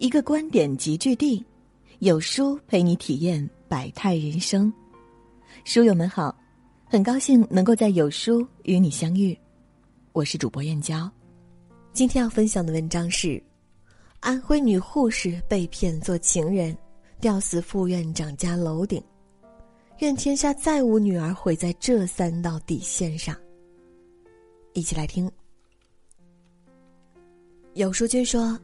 一个观点集聚地，有书陪你体验百态人生。书友们好，很高兴能够在有书与你相遇，我是主播燕娇。今天要分享的文章是：安徽女护士被骗做情人，吊死副院长家楼顶，愿天下再无女儿毁在这三道底线上。一起来听。有书君说。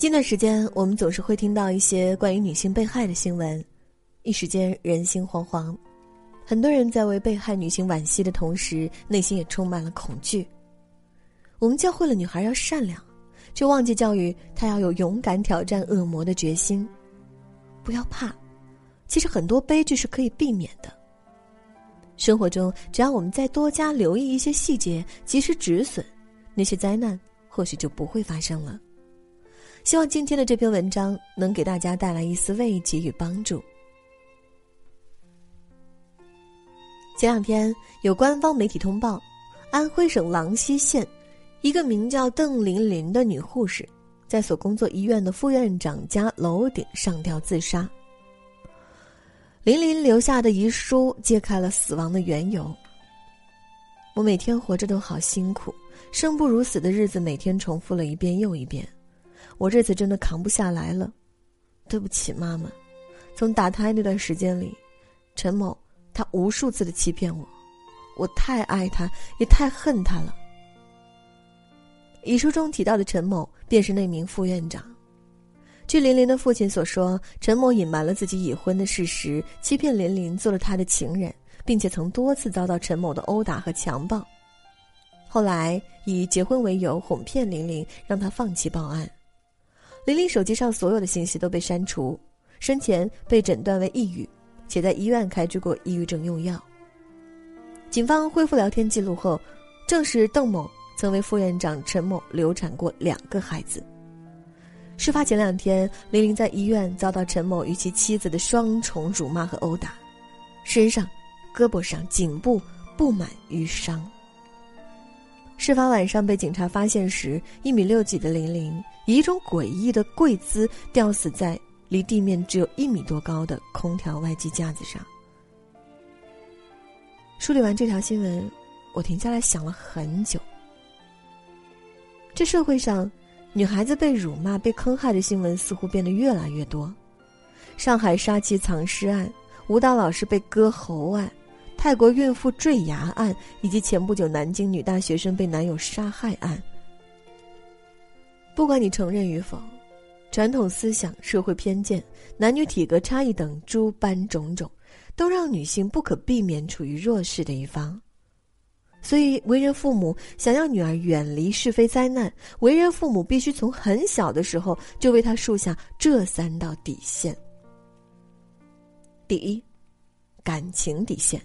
近段时间，我们总是会听到一些关于女性被害的新闻，一时间人心惶惶。很多人在为被害女性惋惜的同时，内心也充满了恐惧。我们教会了女孩要善良，却忘记教育她要有勇敢挑战恶魔的决心。不要怕，其实很多悲剧是可以避免的。生活中，只要我们再多加留意一些细节，及时止损，那些灾难或许就不会发生了。希望今天的这篇文章能给大家带来一丝慰藉与帮助。前两天有官方媒体通报，安徽省郎溪县一个名叫邓琳琳的女护士，在所工作医院的副院长家楼顶上吊自杀。琳琳留下的遗书揭开了死亡的缘由。我每天活着都好辛苦，生不如死的日子每天重复了一遍又一遍。我这次真的扛不下来了，对不起妈妈。从打胎那段时间里，陈某他无数次的欺骗我，我太爱他，也太恨他了。遗书中提到的陈某便是那名副院长。据林林的父亲所说，陈某隐瞒了自己已婚的事实，欺骗林林做了他的情人，并且曾多次遭到陈某的殴打和强暴。后来以结婚为由哄骗林林，让他放弃报案。玲玲手机上所有的信息都被删除，生前被诊断为抑郁，且在医院开具过抑郁症用药。警方恢复聊天记录后，证实邓某曾为副院长陈某流产过两个孩子。事发前两天，玲玲在医院遭到陈某与其妻子的双重辱骂和殴打，身上、胳膊上、颈部布满淤伤。事发晚上被警察发现时，一米六几的玲玲以一种诡异的跪姿吊死在离地面只有一米多高的空调外机架子上。梳理完这条新闻，我停下来想了很久。这社会上，女孩子被辱骂、被坑害的新闻似乎变得越来越多。上海杀妻藏尸案、舞蹈老师被割喉案。泰国孕妇坠崖案，以及前不久南京女大学生被男友杀害案。不管你承认与否，传统思想、社会偏见、男女体格差异等诸般种种，都让女性不可避免处于弱势的一方。所以，为人父母想要女儿远离是非灾难，为人父母必须从很小的时候就为她树下这三道底线。第一，感情底线。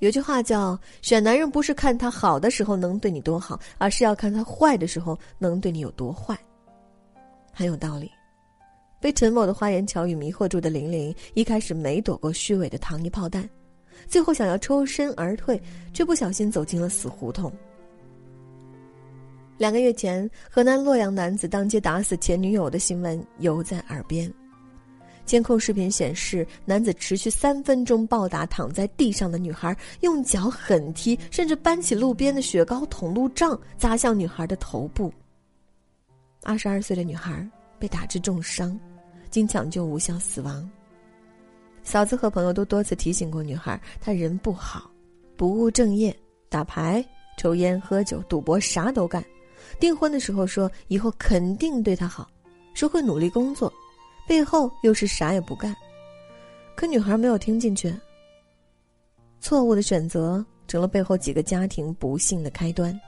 有句话叫“选男人不是看他好的时候能对你多好，而是要看他坏的时候能对你有多坏。”很有道理。被陈某的花言巧语迷惑住的玲玲，一开始没躲过虚伪的糖衣炮弹，最后想要抽身而退，却不小心走进了死胡同。两个月前，河南洛阳男子当街打死前女友的新闻犹在耳边。监控视频显示，男子持续三分钟暴打躺在地上的女孩，用脚狠踢，甚至搬起路边的雪糕桶路障砸向女孩的头部。二十二岁的女孩被打致重伤，经抢救无效死亡。嫂子和朋友都多次提醒过女孩，她人不好，不务正业，打牌、抽烟、喝酒、赌博，啥都干。订婚的时候说以后肯定对她好，说会努力工作。背后又是啥也不干，可女孩没有听进去。错误的选择成了背后几个家庭不幸的开端。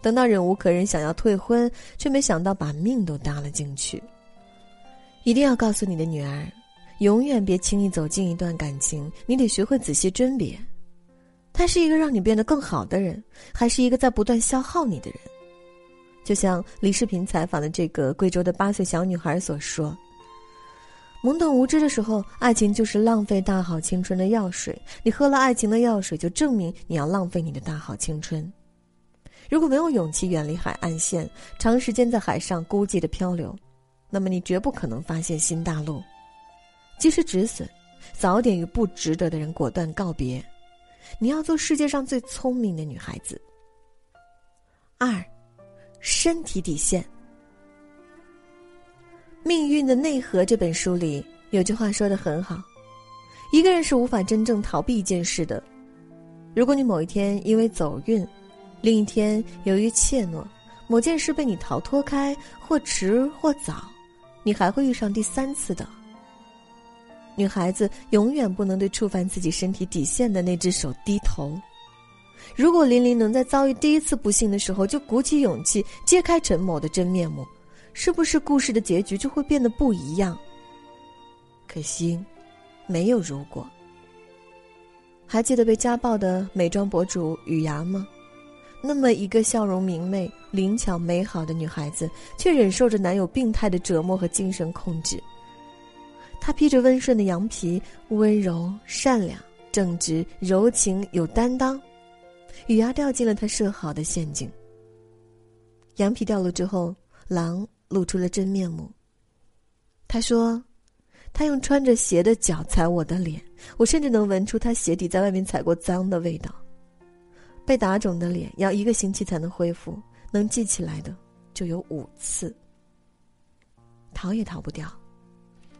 等到忍无可忍，想要退婚，却没想到把命都搭了进去。一定要告诉你的女儿，永远别轻易走进一段感情，你得学会仔细甄别，他是一个让你变得更好的人，还是一个在不断消耗你的人。就像李世平采访的这个贵州的八岁小女孩所说。懵懂无知的时候，爱情就是浪费大好青春的药水。你喝了爱情的药水，就证明你要浪费你的大好青春。如果没有勇气远离海岸线，长时间在海上孤寂的漂流，那么你绝不可能发现新大陆。及时止损，早点与不值得的人果断告别。你要做世界上最聪明的女孩子。二，身体底线。《命运的内核》这本书里有句话说的很好：一个人是无法真正逃避一件事的。如果你某一天因为走运，另一天由于怯懦，某件事被你逃脱开，或迟或早，你还会遇上第三次的。女孩子永远不能对触犯自己身体底线的那只手低头。如果琳琳能在遭遇第一次不幸的时候就鼓起勇气揭开陈某的真面目，是不是故事的结局就会变得不一样？可惜，没有如果。还记得被家暴的美妆博主雨芽吗？那么一个笑容明媚、灵巧、美好的女孩子，却忍受着男友病态的折磨和精神控制。她披着温顺的羊皮，温柔、善良、正直、柔情、有担当。雨芽掉进了他设好的陷阱。羊皮掉落之后，狼露出了真面目。他说：“他用穿着鞋的脚踩我的脸，我甚至能闻出他鞋底在外面踩过脏的味道。被打肿的脸要一个星期才能恢复，能记起来的就有五次。逃也逃不掉。”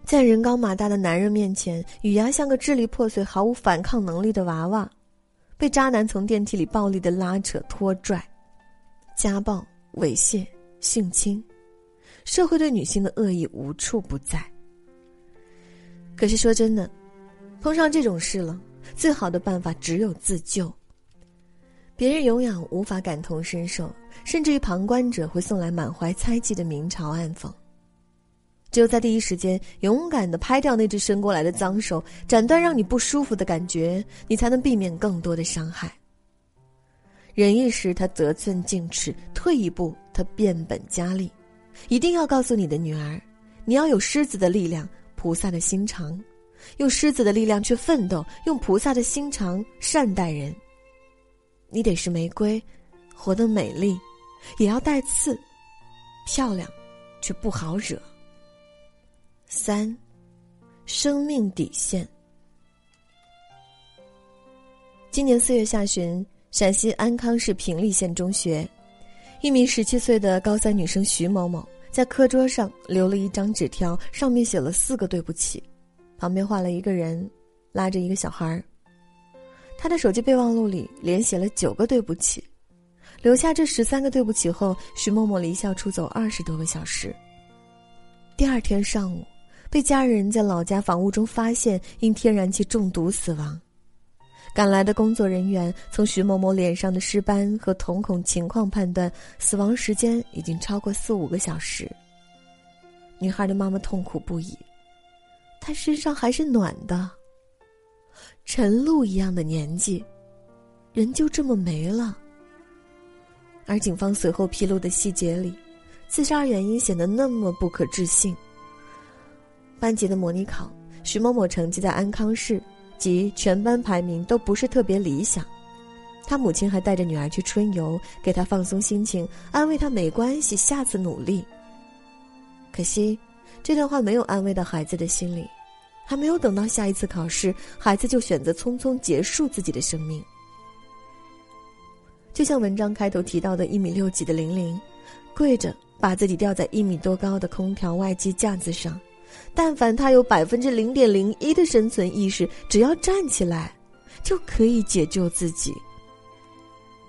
在人高马大的男人面前，雨芽像个支离破碎、毫无反抗能力的娃娃，被渣男从电梯里暴力的拉扯拖拽，家暴、猥亵、性侵，社会对女性的恶意无处不在。可是说真的，碰上这种事了，最好的办法只有自救。别人永远无法感同身受，甚至于旁观者会送来满怀猜忌的明嘲暗讽。只有在第一时间勇敢的拍掉那只伸过来的脏手，斩断让你不舒服的感觉，你才能避免更多的伤害。忍一时，他得寸进尺；退一步，他变本加厉。一定要告诉你的女儿，你要有狮子的力量，菩萨的心肠，用狮子的力量去奋斗，用菩萨的心肠善待人。你得是玫瑰，活得美丽，也要带刺，漂亮，却不好惹。三，生命底线。今年四月下旬，陕西安康市平利县中学，一名十七岁的高三女生徐某某在课桌上留了一张纸条，上面写了四个“对不起”，旁边画了一个人拉着一个小孩儿。她的手机备忘录里连写了九个“对不起”，留下这十三个“对不起”后，徐某某离校出走二十多个小时。第二天上午。被家人在老家房屋中发现，因天然气中毒死亡。赶来的工作人员从徐某某脸上的尸斑和瞳孔情况判断，死亡时间已经超过四五个小时。女孩的妈妈痛苦不已，她身上还是暖的。晨露一样的年纪，人就这么没了。而警方随后披露的细节里，自杀原因显得那么不可置信。班级的模拟考，徐某某成绩在安康市及全班排名都不是特别理想。他母亲还带着女儿去春游，给她放松心情，安慰她没关系，下次努力。可惜，这段话没有安慰到孩子的心里。还没有等到下一次考试，孩子就选择匆匆结束自己的生命。就像文章开头提到的一米六几的玲玲，跪着把自己吊在一米多高的空调外机架子上。但凡他有百分之零点零一的生存意识，只要站起来，就可以解救自己。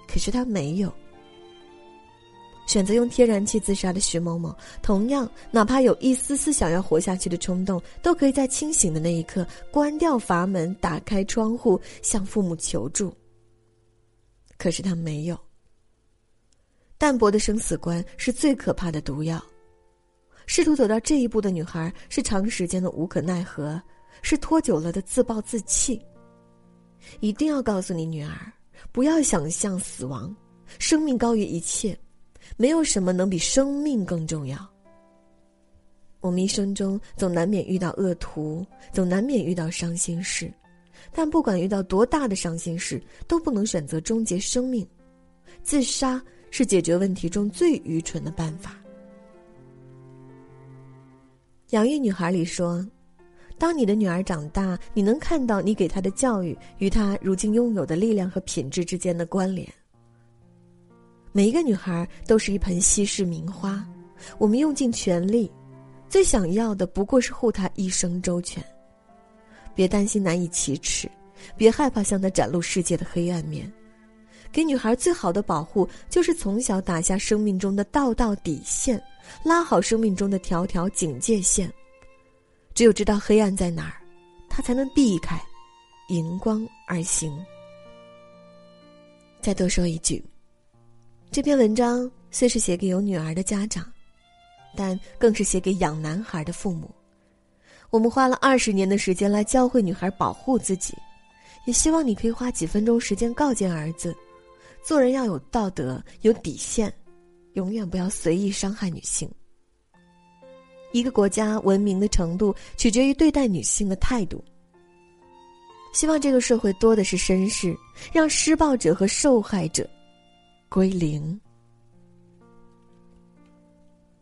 可是他没有。选择用天然气自杀的徐某某，同样，哪怕有一丝丝想要活下去的冲动，都可以在清醒的那一刻关掉阀门，打开窗户，向父母求助。可是他没有。淡薄的生死观是最可怕的毒药。试图走到这一步的女孩，是长时间的无可奈何，是拖久了的自暴自弃。一定要告诉你女儿，不要想象死亡，生命高于一切，没有什么能比生命更重要。我们一生中总难免遇到恶徒，总难免遇到伤心事，但不管遇到多大的伤心事，都不能选择终结生命。自杀是解决问题中最愚蠢的办法。养育女孩里说：“当你的女儿长大，你能看到你给她的教育与她如今拥有的力量和品质之间的关联。每一个女孩都是一盆稀世名花，我们用尽全力，最想要的不过是护她一生周全。别担心难以启齿，别害怕向她展露世界的黑暗面。给女孩最好的保护，就是从小打下生命中的道道底线。”拉好生命中的条条警戒线，只有知道黑暗在哪儿，他才能避开，迎光而行。再多说一句，这篇文章虽是写给有女儿的家长，但更是写给养男孩的父母。我们花了二十年的时间来教会女孩保护自己，也希望你可以花几分钟时间告诫儿子：做人要有道德，有底线。永远不要随意伤害女性。一个国家文明的程度取决于对待女性的态度。希望这个社会多的是绅士，让施暴者和受害者归零。